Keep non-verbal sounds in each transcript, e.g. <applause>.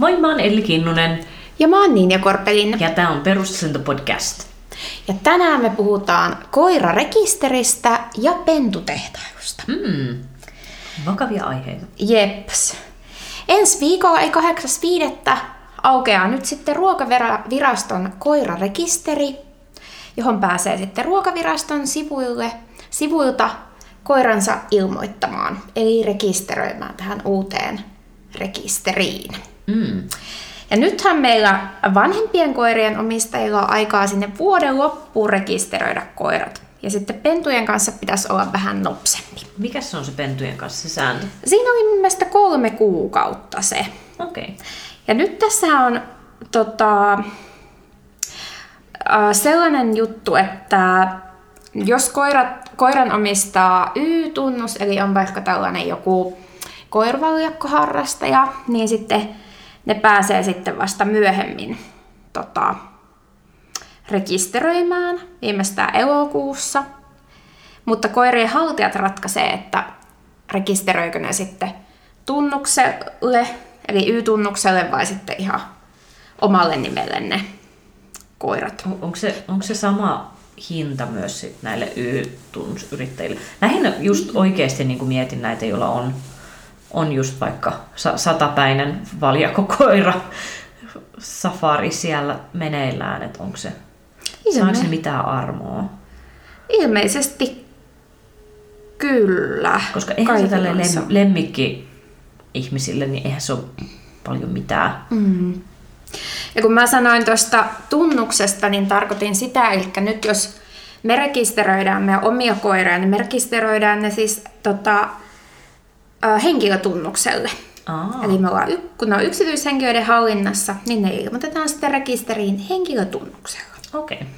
Moi, mä oon Elli Kinnunen Ja mä oon Niinja Korpelin. ja tää on Perusasento podcast. Ja tänään me puhutaan koirarekisteristä ja pentutehtailusta. Hmm. Vakavia aiheita. Jeps. Ensi viikolla, ei 8.5. aukeaa nyt sitten Ruokaviraston koirarekisteri, johon pääsee sitten Ruokaviraston sivuille, sivuilta koiransa ilmoittamaan, eli rekisteröimään tähän uuteen rekisteriin. Hmm. Ja nythän meillä vanhempien koirien omistajilla on aikaa sinne vuoden loppuun rekisteröidä koirat. Ja sitten pentujen kanssa pitäisi olla vähän nopsempi. Mikä se on se pentujen kanssa se sääntö? Siinä oli mun mielestä kolme kuukautta se. Okei. Okay. Ja nyt tässä on tota, sellainen juttu, että jos koirat, koiran omistaa Y-tunnus, eli on vaikka tällainen joku koirvaljakkoharrastaja, niin sitten ne pääsee sitten vasta myöhemmin tota, rekisteröimään, viimeistään elokuussa. Mutta koirien haltijat ratkaisee, että rekisteröikö ne sitten tunnukselle, eli Y-tunnukselle vai sitten ihan omalle nimelle ne koirat. On, onko, se, onko se sama hinta myös sit näille Y-tunnusyrittäjille? Lähinnä just oikeasti niin mietin näitä, joilla on, on just vaikka sa- satapäinen valjakokoira safari siellä meneillään, että onko se, saako ne mitään armoa? Ilmeisesti kyllä. Koska eihän se tälle lem- lemmikki ihmisille, niin eihän se ole paljon mitään. Mm. Ja kun mä sanoin tuosta tunnuksesta, niin tarkoitin sitä, eli nyt jos me rekisteröidään meidän omia koiria, niin me rekisteröidään ne siis tota, henkilötunnukselle. Aa. Eli me ollaan, kun ne on yksityishenkilöiden hallinnassa, niin ne ilmoitetaan sitten rekisteriin henkilötunnuksella. Okei. Okay.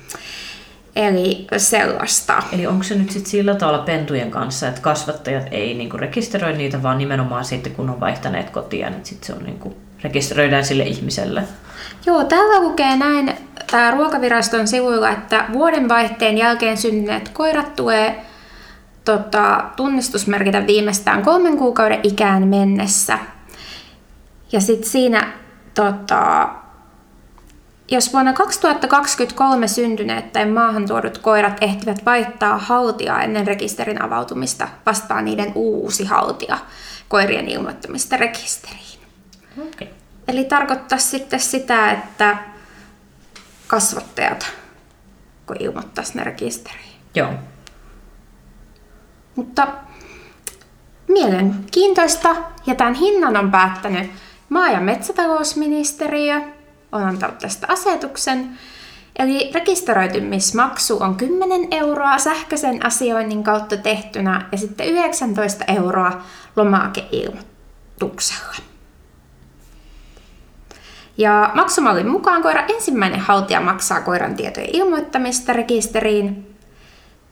Eli sellaista. Eli onko se nyt sit sillä tavalla pentujen kanssa, että kasvattajat ei niinku rekisteröi niitä, vaan nimenomaan sitten kun on vaihtaneet kotia, niin sitten se on niinku, rekisteröidään sille ihmiselle. Joo, täällä lukee näin tää ruokaviraston sivuilla, että vuodenvaihteen jälkeen syntyneet koirat tulee tota, tunnistusmerkitä viimeistään kolmen kuukauden ikään mennessä. Ja sitten siinä, tota, jos vuonna 2023 syntyneet tai maahan tuodut koirat ehtivät vaihtaa haltijaa ennen rekisterin avautumista, vastaa niiden uusi haltija koirien ilmoittamista rekisteriin. Okay. Eli tarkoittaa sitten sitä, että kasvattajat, kun ilmoittaisi ne rekisteriin. Joo. Mutta mielenkiintoista, ja tämän hinnan on päättänyt maa- ja metsätalousministeriö, on antanut tästä asetuksen. Eli rekisteröitymismaksu on 10 euroa sähköisen asioinnin kautta tehtynä ja sitten 19 euroa lomakeilmoituksella. Ja maksumallin mukaan koiran ensimmäinen haltija maksaa koiran tietojen ilmoittamista rekisteriin.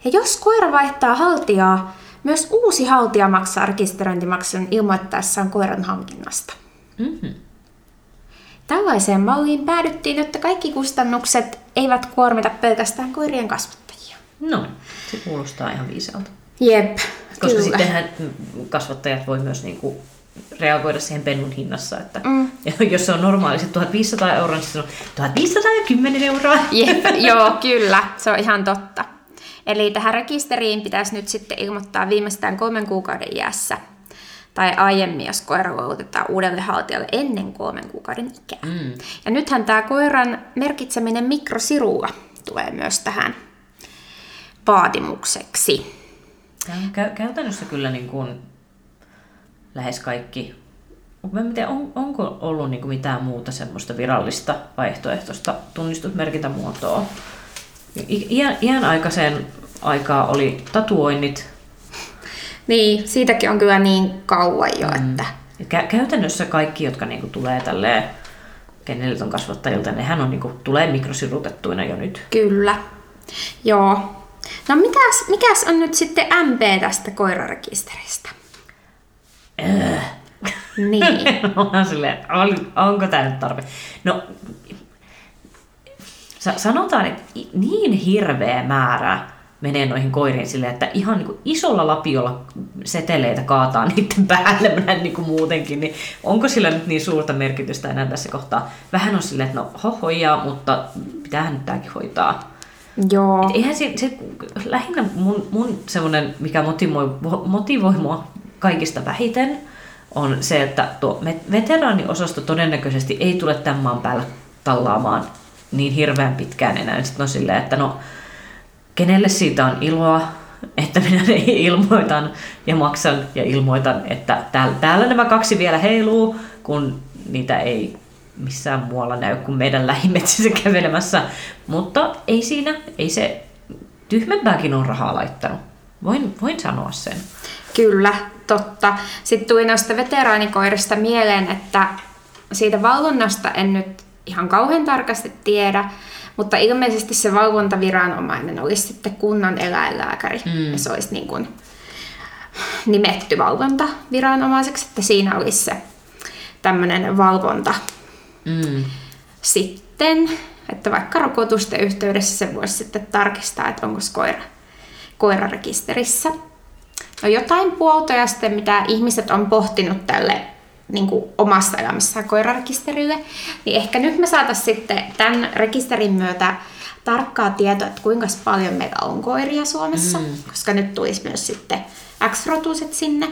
Ja jos koira vaihtaa haltijaa, myös uusi haltija maksaa rekisteröintimaksun ilmoittaessaan koiran hankinnasta. Mm-hmm. Tällaiseen malliin päädyttiin, että kaikki kustannukset eivät kuormita pelkästään koirien kasvattajia. No, se kuulostaa ihan viisalta. Jep, Koska kyllä. sittenhän kasvattajat voi myös niinku reagoida siihen pennun hinnassa, että Mm. <laughs> jos se on normaali se 1500 euroa, niin se on 1510 euroa. Jep, <laughs> joo, kyllä, se on ihan totta. Eli tähän rekisteriin pitäisi nyt sitten ilmoittaa viimeistään kolmen kuukauden iässä tai aiemmin, jos koira luovutetaan uudelle haltijalle ennen kolmen kuukauden ikää. Mm. Ja nythän tämä koiran merkitseminen mikrosirulla tulee myös tähän vaatimukseksi. Kä- käytännössä kyllä niin kuin lähes kaikki. Mä en tiedä, on, onko ollut niin kuin mitään muuta semmoista virallista vaihtoehtoista tunnistusmerkintämuotoa? Iän, iän aikaiseen aikaa oli tatuoinnit. Niin, siitäkin on kyllä niin kauan jo, mm. että kä- käytännössä kaikki, jotka niin kuin tulee tälleen kennelton kasvattajilta, nehän on, niin kuin, tulee mikrosirutettuina jo nyt. kyllä. Joo. No mikäs, mikäs on nyt sitten MP tästä koirarekisteristä? Öö. Niin. <laughs> Onhan silleen, on, onko tämä nyt tarve? No, sanotaan, että niin hirveä määrä menee noihin koiriin silleen, että ihan niin kuin isolla lapiolla seteleitä kaataa <laughs> niiden päälle näin niin kuin muutenkin, niin onko sillä nyt niin suurta merkitystä enää tässä kohtaa? Vähän on silleen, että no hohojaa, mutta pitäähän nyt tämäkin hoitaa. Joo. Et eihän se, se, lähinnä mun, mun semmoinen, mikä motivoi, motivoi mua kaikista vähiten, on se, että tuo veteraaniosasto todennäköisesti ei tule tämän maan päällä tallaamaan niin hirveän pitkään enää. Sitten on silleen, että no, kenelle siitä on iloa, että minä ne ilmoitan ja maksan ja ilmoitan, että täällä, täällä nämä kaksi vielä heiluu, kun niitä ei missään muualla näy kuin meidän lähimetsissä kävelemässä. Mutta ei siinä, ei se tyhmempääkin on rahaa laittanut. Voin, voin sanoa sen. Kyllä, totta. Sitten tuli noista veteraanikoirista mieleen, että siitä valvonnasta en nyt ihan kauhean tarkasti tiedä, mutta ilmeisesti se valvontaviranomainen olisi sitten kunnan eläinlääkäri. Mm. Ja se olisi niin kuin nimetty valvontaviranomaiseksi, että siinä olisi se tämmöinen valvonta. Mm. Sitten, että vaikka rokotusten yhteydessä se voisi sitten tarkistaa, että onko koira, koira rekisterissä. No jotain puoltoja sitten, mitä ihmiset on pohtinut tälle niin kuin omassa elämässään koirarekisterille, niin ehkä nyt me saataisiin sitten tämän rekisterin myötä tarkkaa tietoa, että kuinka paljon meillä on koiria Suomessa, mm. koska nyt tulisi myös sitten X-rotuiset sinne.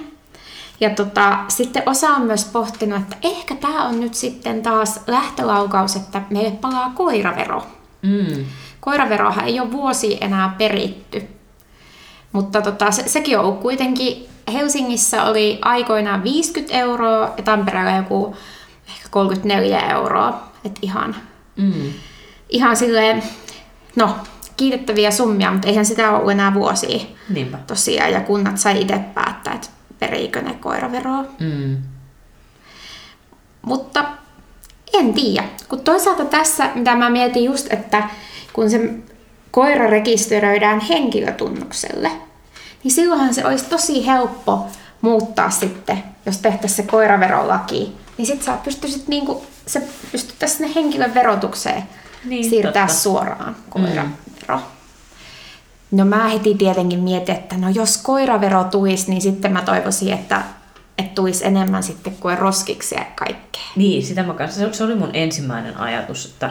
Ja tota, sitten osa on myös pohtinut, että ehkä tämä on nyt sitten taas lähtölaukaus, että meille palaa koiravero. Mm. Koiraverohan ei ole vuosi enää peritty. Mutta tota, se, sekin on ollut kuitenkin, Helsingissä oli aikoinaan 50 euroa ja Tampereella joku ehkä 34 euroa. Että ihan, mm. ihan silleen, no kiitettäviä summia, mutta eihän sitä ole enää vuosia Niinpä. tosiaan. Ja kunnat sai itse päättää, että periikö ne koiraveroa. Mm. Mutta en tiedä. Kun toisaalta tässä, mitä mä mietin just, että kun se koira rekisteröidään henkilötunnukselle, niin silloinhan se olisi tosi helppo muuttaa sitten, jos tehtäisiin se koiraverolaki, niin sitten sä pystyisit niinku, se pystyttäisiin sinne henkilön verotukseen niin, siirtää totta. suoraan koiravero. Mm. No mä heti tietenkin mietin, että no jos koiravero tuisi, niin sitten mä toivoisin, että, että tulisi enemmän sitten kuin roskiksi ja kaikkea. Niin, sitä mä kanssa. Se oli mun ensimmäinen ajatus, että...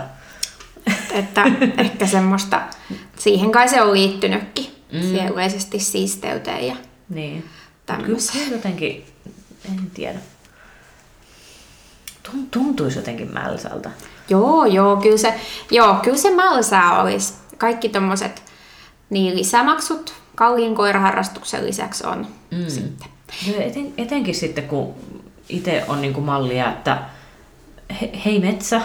että ehkä semmoista, siihen kai se on liittynytkin, mm. siihen yleisesti siisteyteen ja niin. tämmöiseen. Kyllä jotenkin, en tiedä. Tuntuisi jotenkin mälsältä. Joo, joo, kyllä se, joo, kyllä se mälsää olisi. Kaikki tommoset niin lisämaksut kalliin koiraharrastuksen lisäksi on mm. sitten. Eten, etenkin sitten, kun itse on niin mallia, että he, hei metsä,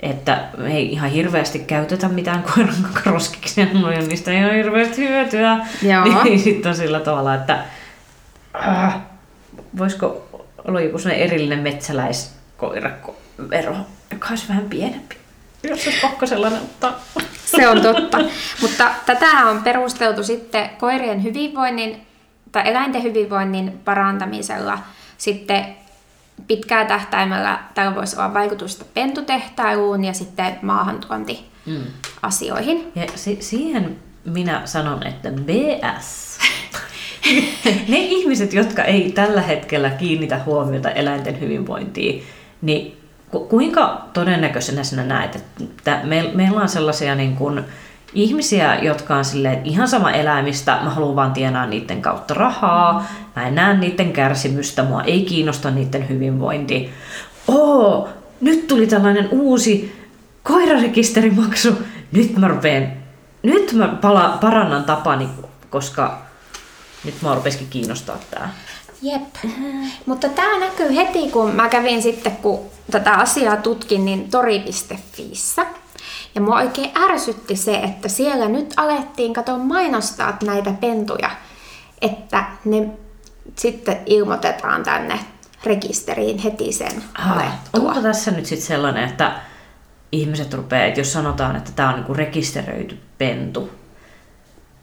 että ei ihan hirveästi käytetä mitään koiran roskiksi, ja no, niistä ei ole hirveästi hyötyä. Joo. <laughs> Niin sitten on sillä tavalla, että äh, voisiko olla joku sellainen erillinen metsäläiskoiravero, joka olisi vähän pienempi. Jos olisi pakko sellainen ottaa. <laughs> Se on totta. Mutta tätä on perusteltu sitten koirien hyvinvoinnin tai eläinten hyvinvoinnin parantamisella. Sitten pitkää tähtäimellä tällä voisi olla vaikutusta pentutehtailuun ja sitten maahantuontiasioihin. Mm. Ja si- siihen minä sanon, että BS. <laughs> ne ihmiset, jotka ei tällä hetkellä kiinnitä huomiota eläinten hyvinvointiin, niin kuinka todennäköisenä sinä näet, että me, meillä on sellaisia niin kuin ihmisiä, jotka on silleen, ihan sama eläimistä, mä haluan vaan tienaa niiden kautta rahaa, mä en näe niiden kärsimystä, mua ei kiinnosta niiden hyvinvointi. Oo, nyt tuli tällainen uusi koirarekisterimaksu, nyt mä rupeen, nyt mä pala, parannan tapani, koska nyt mä rupesikin kiinnostaa tää. Jep. Mutta tämä näkyy heti, kun mä kävin sitten, kun tätä asiaa tutkin, niin tori.fiissä. Ja mua oikein ärsytti se, että siellä nyt alettiin katsoa mainostaa näitä pentuja, että ne sitten ilmoitetaan tänne rekisteriin heti sen alettua. Onko tässä nyt sitten sellainen, että ihmiset rupeaa, että jos sanotaan, että tämä on niinku rekisteröity pentu,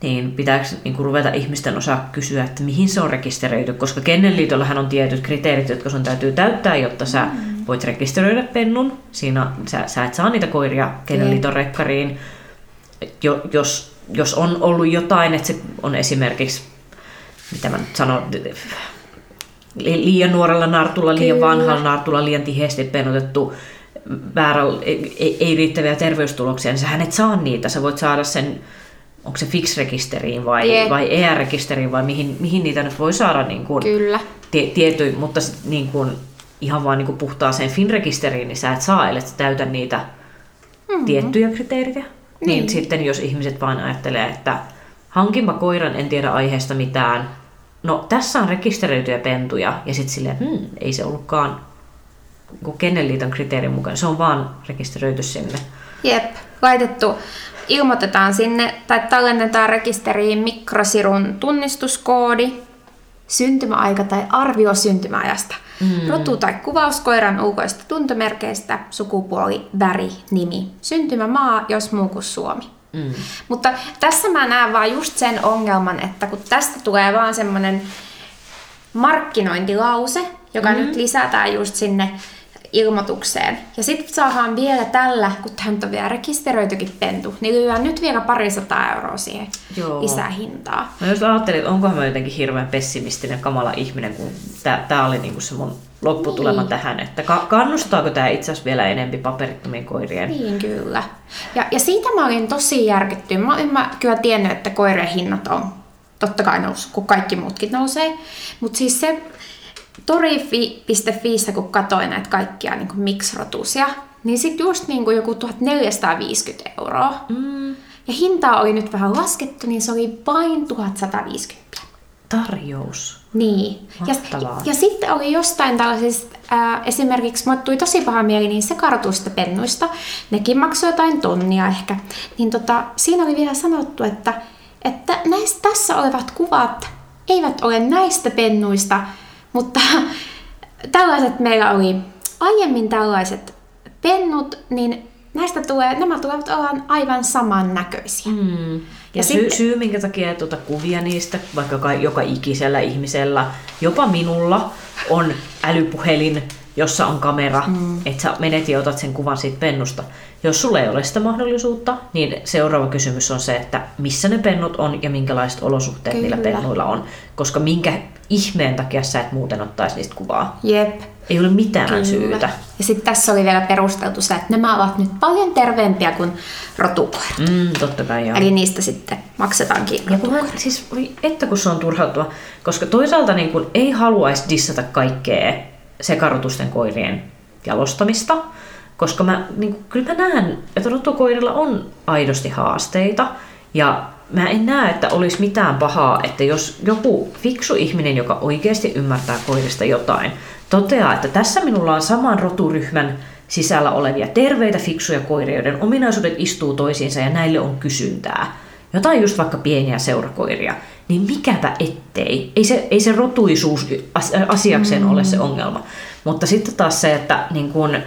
niin pitääkö niin kuin ruveta ihmisten osaa kysyä, että mihin se on rekisteröity, koska Kennelliitollahan on tietyt kriteerit, jotka sun täytyy täyttää, jotta sä mm. Voit rekisteröidä pennun. Siinä sä, sä et saa niitä koiria Kennelliiton rekkariin, jo, jos jos on ollut jotain, että se on esimerkiksi, mitä mä nyt sanon, liian nuorella nartulla, liian Kyllä. vanhalla nartulla, liian tiheästi penotettu, väärällä, ei, ei riittäviä terveystuloksia, niin sä hänet saa niitä. Sä voit saada sen, onko se Fix-rekisteriin vai, Jep. vai ER-rekisteriin vai mihin, mihin niitä nyt voi saada niin kuin, Kyllä. tie, tiety, mutta niin kuin, ihan vaan niin puhtaaseen FIN-rekisteriin, niin sä et saa, ellei sä täytä niitä mm-hmm. tiettyjä kriteerejä. Niin. Niin. sitten jos ihmiset vain ajattelee, että hankinpa koiran, en tiedä aiheesta mitään, no tässä on rekisteröityjä pentuja, ja sitten silleen, hmm, ei se ollutkaan niin Kennelliiton kriteerin mukaan, se on vaan rekisteröity sinne. Jep, laitettu, ilmoitetaan sinne tai tallennetaan rekisteriin mikrosirun tunnistuskoodi, syntymäaika tai arvio syntymäajasta, mm. rotu tai kuvaus koiran ulkoista tuntomerkeistä, sukupuoli, väri, nimi, syntymämaa, jos muu kuin Suomi. Mm. Mutta tässä mä näen vaan just sen ongelman, että kun tästä tulee vaan semmoinen markkinointilause, joka mm. nyt lisätään just sinne ilmoitukseen. Ja sitten saadaan vielä tällä, kun tähän on vielä rekisteröitykin pentu, niin lyödään nyt vielä parisataa euroa siihen Joo. lisää hintaa. No jos ajattelin, että onkohan mä jotenkin hirveän pessimistinen, kamala ihminen, kun tämä oli niinku se mun lopputulema Niin. tähän, että ka- kannustaako tämä itse asiassa vielä enempi paperittomien koirien? Niin kyllä. Ja, ja siitä mä olin tosi järkyttynyt. Mä mä kyllä tiennyt, että koirien hinnat on totta kai noussut, kun kaikki muutkin nousee. Mutta siis se tori.fiistä, kun katsoin näitä kaikkia niin mix-rotusia, niin sitten just niin kuin joku 1450 euroa. Mm, Ja hintaa oli nyt vähän laskettu, niin se oli vain 1150. tarjous. Niin. Ja, Mahtavaa. ja sitten oli jostain tällaisista, ää, esimerkiksi mulle tuli tosi paha mieli niin sekarotuista pennuista, nekin maksoi jotain tonnia ehkä, niin tota, siinä oli vielä sanottu, että, että näistä tässä olevat kuvat eivät ole näistä pennuista, mutta tällaiset meillä oli aiemmin tällaiset pennut, niin näistä tulee, nämä tulevat olemaan aivan samannäköisiä. Mm. Ja, Ja syy, sitten- syy, minkä takia ei tuota kuvia niistä, vaikka joka, joka ikisellä ihmisellä, jopa minulla, on älypuhelin, jossa on kamera, mm. että sä menet ja otat sen kuvan siitä pennusta. Jos sulla ei ole sitä mahdollisuutta, niin seuraava kysymys on se, että missä ne pennut on ja minkälaiset olosuhteet Kyllä. niillä pennuilla on. Koska minkä ihmeen takia sä et muuten ottaisi niistä kuvaa. Jep. Ei ole mitään Kyllä. syytä. Ja sitten tässä oli vielä perusteltu se, että nämä ovat nyt paljon terveempiä kuin rotukoirat. Mm, totta kai joo. Eli niistä sitten maksetaankin Ja kun mä, siis, että kun se on turhauttava, koska toisaalta niin kun ei haluaisi dissata kaikkea sekarotusten koirien jalostamista, koska mä, niin kun, kyllä mä näen, että rotukoirilla on aidosti haasteita, ja mä en näe, että olisi mitään pahaa, että jos joku fiksu ihminen, joka oikeasti ymmärtää koirista jotain, toteaa, että tässä minulla on saman roturyhmän sisällä olevia terveitä, fiksuja koiria, joiden ominaisuudet istuu toisiinsa ja näille on kysyntää. Jotain just vaikka pieniä seurakoiria, niin mikäpä ettei. Ei se, ei se rotuisuus as- asiakseen mm. ole se ongelma. Mutta sitten taas se, että niin kun,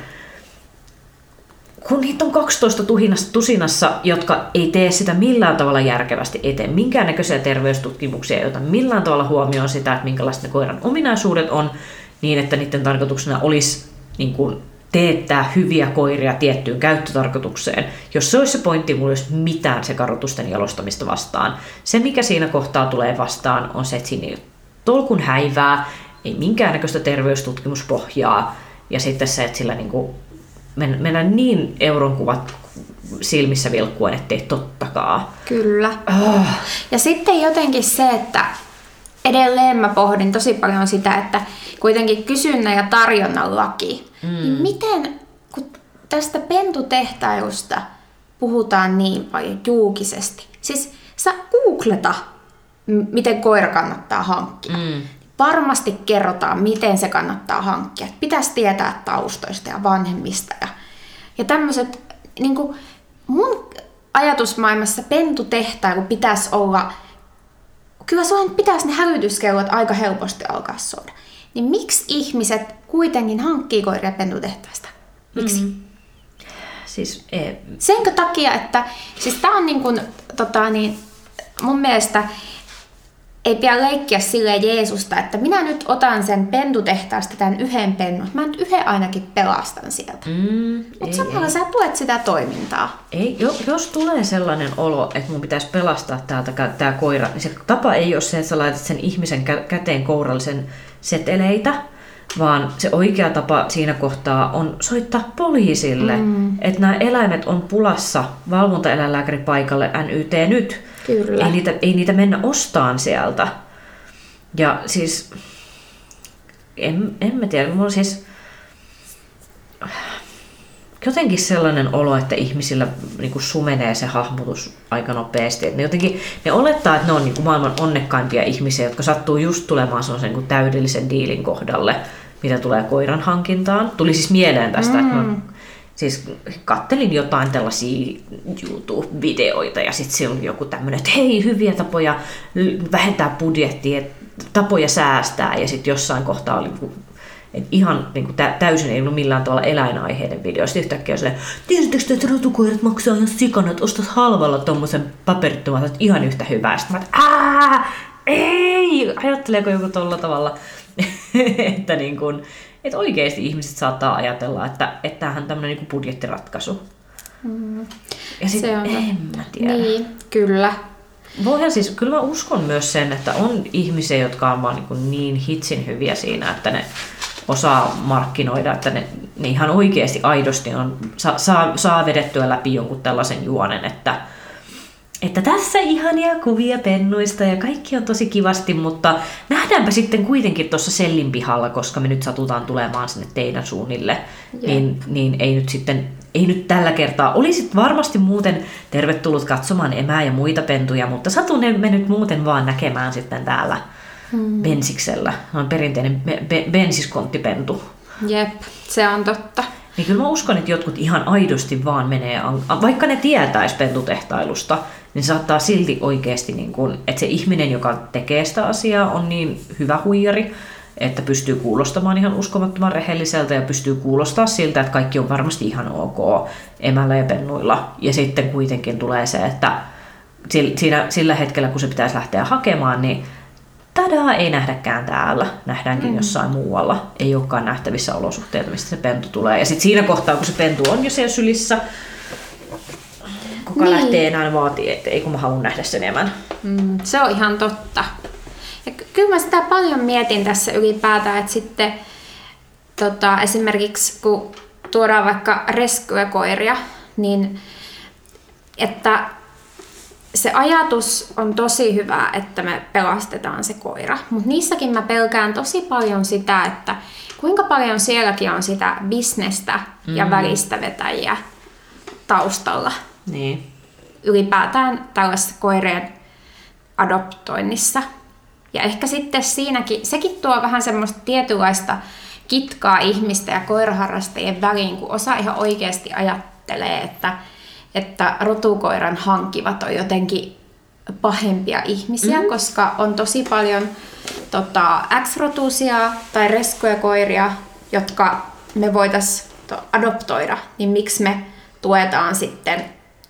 kun niitä on 12 tuhinassa, tusinassa, jotka ei tee sitä millään tavalla järkevästi eteen, minkäännäköisiä terveystutkimuksia, joita millään tavalla huomioon sitä, että minkälaiset ne koiran ominaisuudet on, niin että niiden tarkoituksena olisi niin kuin, teettää hyviä koiria tiettyyn käyttötarkoitukseen. Jos se olisi se pointti, mulla olisi mitään sekarotusten jalostamista vastaan. Se, mikä siinä kohtaa tulee vastaan, on se, että siinä ei ole tolkun häivää, ei minkäännäköistä terveystutkimuspohjaa, ja sitten se, että sillä niin kuin men- mennään niin euron kuvat silmissä vilkkuen, ettei tottakaan. Kyllä. Oh. Ja sitten jotenkin se, että edelleen mä pohdin tosi paljon sitä, että kuitenkin kysynnän ja tarjonnan laki, mm. niin miten, kun tästä pentutehtailusta puhutaan niin paljon julkisesti, siis sä googleta, miten koira kannattaa hankkia. Mm. Varmasti kerrotaan, miten se kannattaa hankkia. Pitäisi tietää taustoista ja vanhemmista. Ja, ja tämmöiset, niin kuin mun ajatusmaailmassa pentutehtailu pitäisi olla, kyllä sun pitäisi ne hälytyskellot aika helposti alkaa soida. Niin miksi ihmiset kuitenkin hankkii koiria pentutehtaista? Miksi? Mm. Siis ei, Senkö takia, että siis tää on niin kuin, tota, niin, mun mielestä ei pidä leikkiä sille Jeesusta, että minä nyt otan sen pentutehtaasta tämän yhden pennun. Mä nyt yhden ainakin pelastan sieltä. Mm, Mutta samalla sä tuet sitä toimintaa. Ei, jo, jos tulee sellainen olo, että mun pitäisi pelastaa täältä tämä koira, niin se tapa ei ole se, että sä laitat sen ihmisen kä- käteen kourallisen seteleitä, vaan se oikea tapa siinä kohtaa on soittaa poliisille, mm. että nämä eläimet on pulassa valvontaeläinlääkäri paikalle NYT nyt. Kyllä. Ei niitä, ei niitä mennä ostaan sieltä. Ja siis, en, en mä tiedä, mulla on siis jotenkin sellainen olo, että ihmisillä niin kuin sumenee se hahmotus aika nopeasti. Että ne, jotenkin, ne olettaa, että ne on niin kuin maailman onnekkaimpia ihmisiä, jotka sattuu just tulemaan sellaisen niin kuin täydellisen diilin kohdalle, mitä tulee koiran hankintaan. Tuli siis mieleen tästä, mm. että siis kattelin jotain tällaisia YouTube-videoita ja sitten siellä oli joku tämmöinen, että hei, hyviä tapoja vähentää budjettia, tapoja säästää ja sitten jossain kohtaa oli et ihan niin kuin täysin ei ollut millään tavalla eläinaiheiden video. Sitten yhtäkkiä on silleen, tiesittekö että rotukoirat maksaa ihan sikana, että ostat halvalla tuommoisen paperittoman, että ihan yhtä hyvää. Sitten mä että ei, ajatteleeko joku tolla tavalla, <laughs> että niin kuin, että oikeasti ihmiset saattaa ajatella, että, että tämähän on tämmöinen niin budjettiratkaisu. Mm. Ja sitten en mä tiedä. Niin, kyllä. Voihan siis, kyllä mä uskon myös sen, että on ihmisiä, jotka on vaan niin, niin hitsin hyviä siinä, että ne osaa markkinoida, että ne, ne ihan oikeasti aidosti on, saa, saa, saa vedettyä läpi jonkun tällaisen juonen, että, että tässä ihania kuvia pennuista ja kaikki on tosi kivasti, mutta nähdäänpä sitten kuitenkin tuossa sellin pihalla, koska me nyt satutaan tulemaan sinne teidän suunnille, niin, niin ei nyt sitten ei nyt tällä kertaa. Olisit varmasti muuten tervetullut katsomaan emää ja muita pentuja, mutta satun me nyt muuten vaan näkemään sitten täällä hmm. bensiksellä. On perinteinen be- be- bensiskonttipentu. Jep, se on totta. Niin kyllä mä uskon, että jotkut ihan aidosti vaan menee, vaikka ne tietäis pentutehtailusta, niin saattaa silti oikeasti, niin kun, että se ihminen, joka tekee sitä asiaa, on niin hyvä huijari, että pystyy kuulostamaan ihan uskomattoman rehelliseltä ja pystyy kuulostaa siltä, että kaikki on varmasti ihan ok emällä ja pennuilla. Ja sitten kuitenkin tulee se, että sillä hetkellä, kun se pitäisi lähteä hakemaan, niin tadaa, ei nähdäkään täällä, nähdäänkin mm. jossain muualla. Ei olekaan nähtävissä olosuhteita, mistä se pentu tulee. Ja sitten siinä kohtaa, kun se pentu on jo siellä sylissä, kuka niin. lähtee enää vaatii, että ei kun mä haluan nähdä sen emän. Mm, se on ihan totta. Ja kyllä mä sitä paljon mietin tässä ylipäätään, että sitten tota, esimerkiksi kun tuodaan vaikka rescuekoiria, niin että se ajatus on tosi hyvä, että me pelastetaan se koira, mutta niissäkin mä pelkään tosi paljon sitä, että kuinka paljon sielläkin on sitä bisnestä ja mm. välistä vetäjiä taustalla. Niin. Ylipäätään tällaisessa koireen adoptoinnissa. Ja ehkä sitten siinäkin, sekin tuo vähän semmoista tietynlaista kitkaa ihmistä ja koiraharrastajien väliin, kun osa ihan oikeasti ajattelee, että että rotukoiran hankkivat on jotenkin pahempia ihmisiä, mm-hmm. koska on tosi paljon tota, X-rotuisia tai reskoja koiria, jotka me voitaisiin adoptoida, niin miksi me tuetaan sitten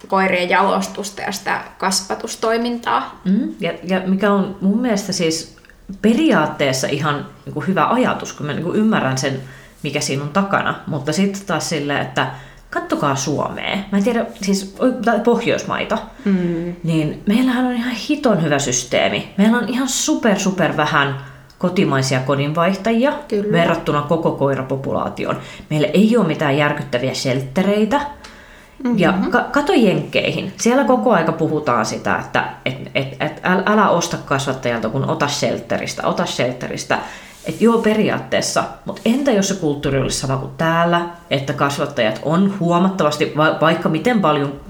koirien jalostusta ja sitä kasvatustoimintaa. Mm, ja, ja mikä on mun mielestä siis periaatteessa ihan niin kuin hyvä ajatus, kun mä niin kuin ymmärrän sen, mikä siinä on takana, mutta sitten taas silleen, että kattokaa Suomea. Mä en tiedä, siis Pohjoismaita. Mm. Niin meillähän on ihan hiton hyvä systeemi. Meillä on ihan super, super vähän kotimaisia kodinvaihtajia Kyllä. verrattuna koko koirapopulaation. Meillä ei ole mitään järkyttäviä sheltereitä. Mm-hmm. Ja ka- kato jenkkeihin. Siellä koko aika puhutaan sitä, että et, et, et, älä osta kasvattajalta, kun ota shelteristä, ota shelteristä. Että joo, periaatteessa, mutta entä jos se kulttuuri olisi sama kuin täällä, että kasvattajat on huomattavasti, va- vaikka miten paljon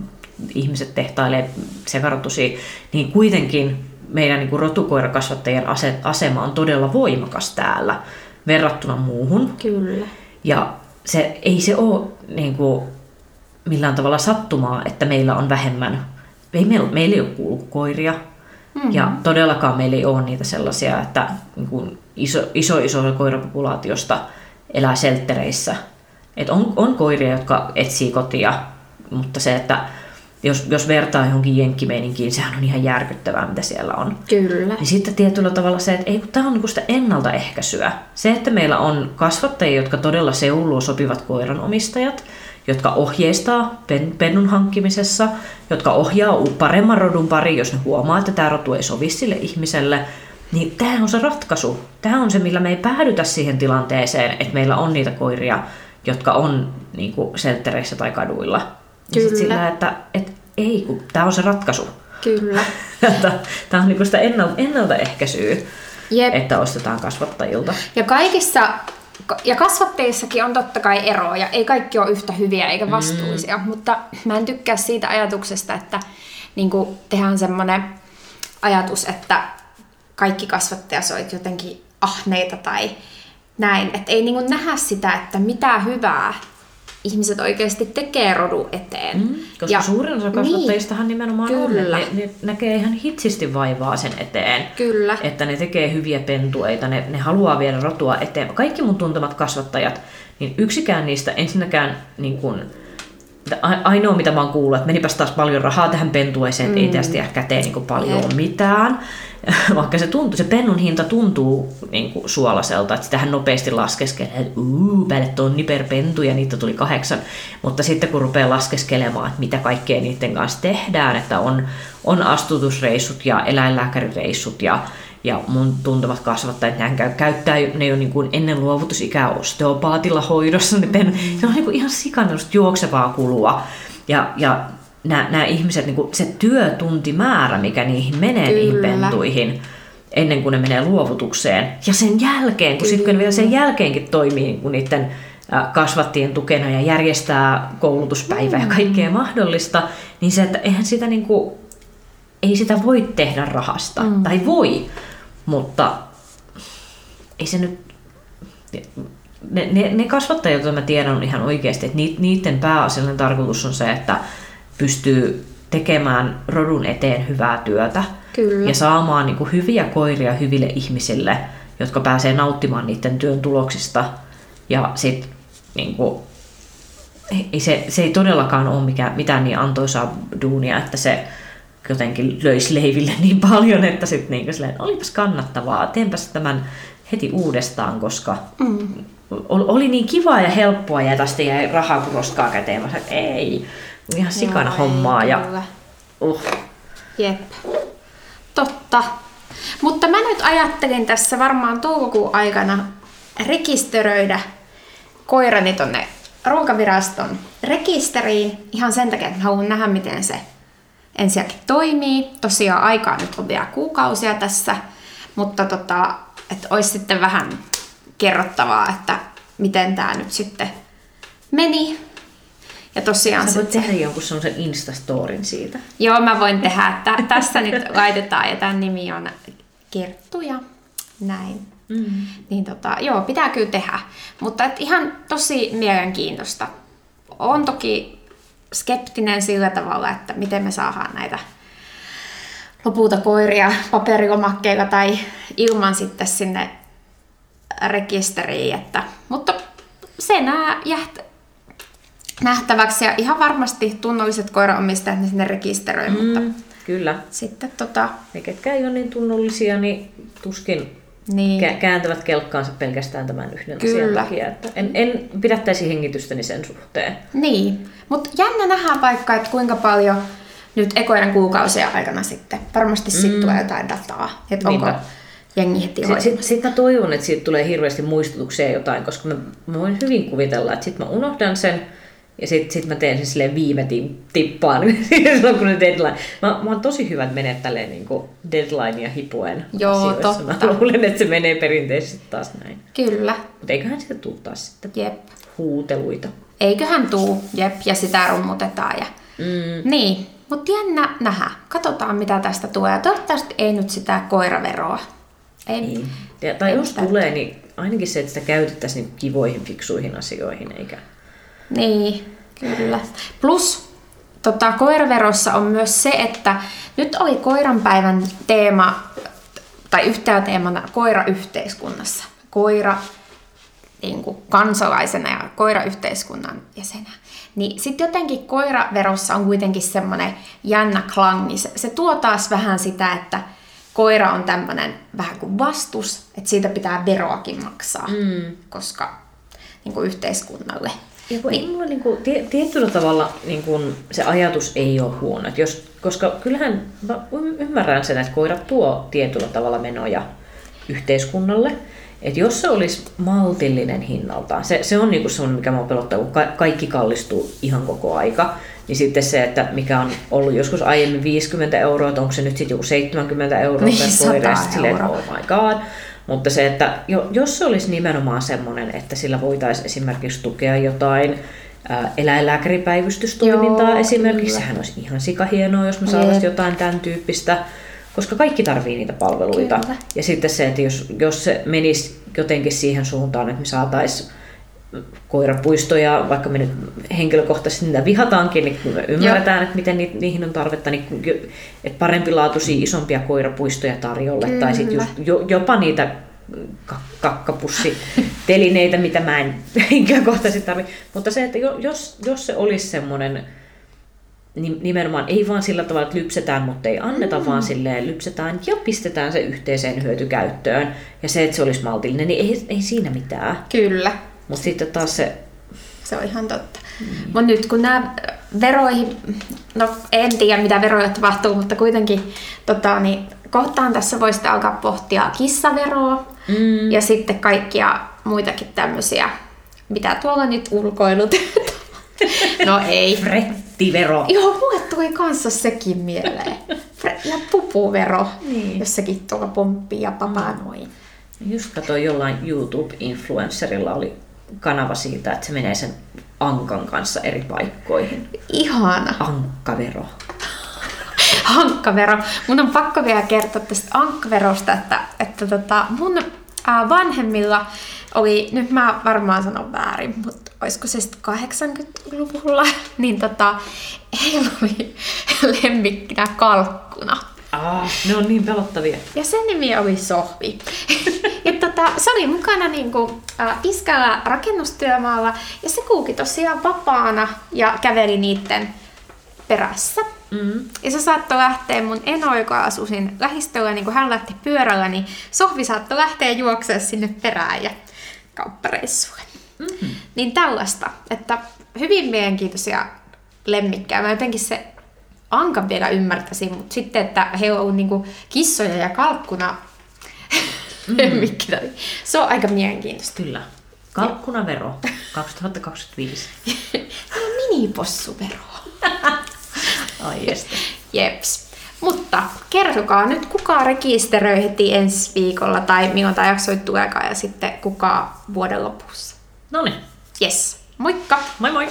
ihmiset tehtailee sekarotusia, niin kuitenkin meidän niin kuin rotukoirakasvattajien ase- asema on todella voimakas täällä verrattuna muuhun. Kyllä. Ja se, ei se ole niin kuin, millään tavalla sattumaa, että meillä on vähemmän, ei meillä, meillä ei ole kulkukoiria, mm-hmm. ja todellakaan meillä ei ole niitä sellaisia, että niin kuin, iso, iso, iso koirapopulaatiosta elää selttereissä. Et on, on koiria, jotka etsii kotia, mutta se, että jos, jos vertaa johonkin jenkkimeininkiin, sehän on ihan järkyttävää, mitä siellä on. Kyllä. Niin sitten tietyllä tavalla se, että ei, kun tämä on niinku sitä ennaltaehkäisyä. Se, että meillä on kasvattajia, jotka todella seuluu sopivat koiranomistajat, jotka ohjeistaa pen, pennun hankkimisessa, jotka ohjaa paremman rodun pari, jos ne huomaa, että tämä rotu ei sovi sille ihmiselle. Niin tämä on se ratkaisu. Tämä on se, millä me ei päädytä siihen tilanteeseen, että meillä on niitä koiria, jotka on niin kuin selttereissä tai kaduilla. Ja sit Kyllä. sillä, että, että ei, kun tämä on se ratkaisu. Kyllä. <laughs> Tämä on niin sitä ennalta, ennaltaehkäisyä, Jep. että ostetaan kasvattajilta. Ja kaikissa, ja kasvatteissakin on totta kai eroja. Ei kaikki ole yhtä hyviä eikä vastuullisia, mm. mutta mä en tykkää siitä ajatuksesta, että niin tehdään semmoinen ajatus, että kaikki kasvattajat jotenkin ahneita tai näin. Että ei niin nähdä sitä, että mitä hyvää ihmiset oikeasti tekee rodun eteen. Mm, koska ja, suurin osa kasvattajistahan niin, nimenomaan kyllä. on. Ne, ne näkee ihan hitsisti vaivaa sen eteen. Kyllä. Että ne tekee hyviä pentueita, ne, ne haluaa viedä rotua eteen. Kaikki mun tuntemat kasvattajat, niin yksikään niistä ensinnäkään niin kun, ainoa mitä mä oon kuullut, että menipäs taas paljon rahaa tähän pentueeseen, että mm. ei tästä jää käteen niin paljon yeah. mitään. <laughs> Vaikka se, tuntuu, se pennun hinta tuntuu niin kuin suolaselta, että sitähän nopeasti laskeskelee, että uu, päälle tonni per pentu ja niitä tuli kahdeksan. Mutta sitten kun rupeaa laskeskelemaan, että mitä kaikkea niiden kanssa tehdään, että on, on astutusreissut ja eläinlääkärireissut ja ja mun tuntemat kasvattajat, nehän käy, käyttää, ne on niin kuin ennen luovutusikää osteopaatilla hoidossa, ne pen, se on niin kuin ihan sikana juoksevaa kulua. Ja, ja nämä, nämä ihmiset, niin kuin se työtuntimäärä, mikä niihin menee Kyllä. niihin pentuihin, ennen kuin ne menee luovutukseen. Ja sen jälkeen, kun sitten vielä sen jälkeenkin toimii kuin niiden kasvattien tukena ja järjestää koulutuspäivää mm. ja kaikkea mahdollista, niin se, että eihän sitä niin kuin, ei sitä voi tehdä rahasta. Mm. Tai voi, mutta ei se nyt... Ne, ne, ne kasvattajat, joita mä tiedän, on ihan oikeasti, että niiden pääasiallinen tarkoitus on se, että pystyy tekemään rodun eteen hyvää työtä Kyllä. ja saamaan niin kuin, hyviä koiria hyville ihmisille, jotka pääsee nauttimaan niiden työn tuloksista. Ja sit, niin kuin, ei se, se ei todellakaan ole mikään, mitään niin antoisaa duunia, että se jotenkin löisi leiville <laughs> niin paljon, että sitten niin silleen, olipas kannattavaa, teenpäs tämän heti uudestaan, koska mm. oli niin kivaa ja helppoa ja tästä jäi rahaa kuin roskaa käteen. Mä sanoin, ei, ihan sikana Joo, hommaa. Ei, ja, uh. Jep. Totta. Mutta mä nyt ajattelin tässä varmaan toukokuun aikana rekisteröidä koirani tonne ruokaviraston rekisteriin ihan sen takia, että haluan nähdä, miten se ensinnäkin toimii. Tosiaan aikaa nyt on vielä kuukausia tässä, mutta tota, että olisi sitten vähän kerrottavaa, että miten tämä nyt sitten meni. Ja tosiaan Sä voit sitten... tehdä jonkun semmoisen Instastorin siitä. Joo, mä voin tehdä. Että tässä nyt laitetaan ja tämän nimi on Kerttu ja näin. Mm. Niin tota, joo, pitää kyllä tehdä. Mutta et ihan tosi mielenkiintoista. On toki skeptinen sillä tavalla, että miten me saadaan näitä lopulta koiria paperilomakkeilla tai ilman sitten sinne rekisteriin. Että, mutta se nää jäht, nähtäväksi ja ihan varmasti tunnolliset koiraomistajat ne sinne rekisteröi, mm, mutta kyllä. sitten tota... Ne, ketkä ei ole niin tunnollisia, niin tuskin niin. Kä- kääntävät kelkkaansa pelkästään tämän yhden Kyllä. asian takia. Että en, en pidättäisi hengitystäni sen suhteen. Niin, mutta jännä nähdä vaikka, että kuinka paljon nyt ekoiden kuukausia aikana sitten. Varmasti mm. siitä tulee jotain dataa, että onko jengi heti Sitten sit, sit mä toivon, että siitä tulee hirveästi muistutuksia jotain, koska mä, mä voin hyvin kuvitella, että sitten mä unohdan sen, ja sitten sit mä teen sen silleen viime tippaan <laughs> silloin, kun ne deadline. Mä, mä oon tosi hyvät menee tälleen niin deadline ja hipuen Joo, asioissa. totta. Mä <laughs> luulen, että se menee perinteisesti taas näin. Kyllä. Mutta eiköhän sitä tuu taas sitten Jep. huuteluita. Eiköhän tuu, jep, ja sitä rummutetaan. Ja... Mm. Niin, mutta jännä nähdä. Katsotaan, mitä tästä tulee. Toivottavasti ei nyt sitä koiraveroa. Ei. Niin. Ja, tai jos tulee, niin ainakin se, että sitä käytettäisiin niin kivoihin, fiksuihin asioihin, eikä niin, kyllä. Plus tota, koiraverossa on myös se, että nyt oli koiranpäivän teema, tai yhtenä teemana koira yhteiskunnassa. Koira niin kuin kansalaisena ja koirayhteiskunnan jäsenä. Niin sitten jotenkin koiraverossa on kuitenkin semmoinen jännä klangi. Se, se tuo taas vähän sitä, että koira on tämmöinen vähän kuin vastus, että siitä pitää veroakin maksaa, mm. koska niin kuin yhteiskunnalle. Ja kun niin. mulla niin kuin, tie, tietyllä tavalla niin kuin, se ajatus ei ole huono. Että jos, koska kyllähän mä ymmärrän sen, että koirat tuo tietyllä tavalla menoja yhteiskunnalle. Että jos se olisi maltillinen hinnaltaan, se, se on niinku se, mikä mua pelottaa, kun ka- kaikki kallistuu ihan koko aika. Niin sitten se, että mikä on ollut joskus aiemmin 50 euroa, että onko se nyt sitten joku 70 euroa Niin, per 100 koira, sit silleen, euroa. oh my god. Mutta se, että jo, jos se olisi nimenomaan semmoinen, että sillä voitaisiin esimerkiksi tukea jotain ää, eläinlääkäripäivystystoimintaa Joo, esimerkiksi, kyllä. sehän olisi ihan sikahienoa, jos me saataisiin jotain tämän tyyppistä, koska kaikki tarvii niitä palveluita. Kyllä. Ja sitten se, että jos, jos se menisi jotenkin siihen suuntaan, että me saataisiin koirapuistoja, vaikka me nyt henkilökohtaisesti niitä vihataankin, niin kun me ymmärretään, että miten ni, niihin on tarvetta, niin että parempilaatuisia, isompia koirapuistoja tarjolle, tai sitten Kyllä. jo, jopa niitä ka- kakkapussitelineitä, mitä mä en <laughs> henkilökohtaisesti tarvitse. Mutta se, että jo- jos, jos se olisi semmoinen ni- nimenomaan ei vaan sillä tavalla, että lypsetään, mutta ei anneta, mm. vaan silleen lypsetään ja pistetään se yhteiseen hyötykäyttöön. Ja se, että se olisi maltillinen, niin ei, ei siinä mitään. Kyllä, Mutta sitten taas se, se on ihan totta. Mm. Mutta nyt kun nämä veroihin, no en tiedä mitä veroja tapahtuu, mutta kuitenkin tota, niin, kohtaan tässä voisi alkaa pohtia kissaveroa mm. ja sitten kaikkia muitakin tämmöisiä, mitä tuolla nyt ulkoilut. <laughs> no ei. frettivero. Joo, mulle tuli kanssa sekin mieleen. Fre- Ja pupuvero, Niin. jos sekin tuolla pomppii ja papanoi. Just katsoin jollain YouTube-influencerilla oli kanava siitä, että se menee sen ankan kanssa eri paikkoihin. Ihana. Ankkavero. <laughs> Ankkavero. Mun on pakko vielä kertoa tästä ankkaverosta, että, että tota, mun ää, vanhemmilla oli, nyt mä varmaan sanon väärin, mutta olisiko se sitten 80-luvulla, <laughs> niin tota, heillä oli <laughs> lemmikkinä kalkkuna. Ah, ne on niin pelottavia. Ja sen nimi oli Sohvi. <laughs> ja tota, se oli mukana niinku, äh, iskällä rakennustyömaalla ja se kulki tosiaan vapaana ja käveli niitten perässä. Mm. Ja se saattoi lähteä mun eno, joka asui siinä lähistöllä, niin kun hän lähti pyörällä, niin Sohvi saattoi lähteä juoksemaan sinne perään ja kauppareissulle. Mm-hmm. Niin tällaista, että hyvin mielenkiintoisia lemmikkejä. Mä jotenkin se ankan vielä ymmärtäisin, mutta sitten, että he on niinku kissoja ja kalkkuna <laughs> lemmikkinä, niin se on aika mielenkiintoista. Kyllä. Kalkkunavero 2025. <laughs> Se on minipossuvero. <laughs> Ai estä. Jeps. Mutta kertokaa nyt, kuka rekisteröi heti ensi viikolla tai milloin tämä jakso tuleekaan ja sitten kuka vuoden lopussa. No niin. Yes. Moikka! Moi moi!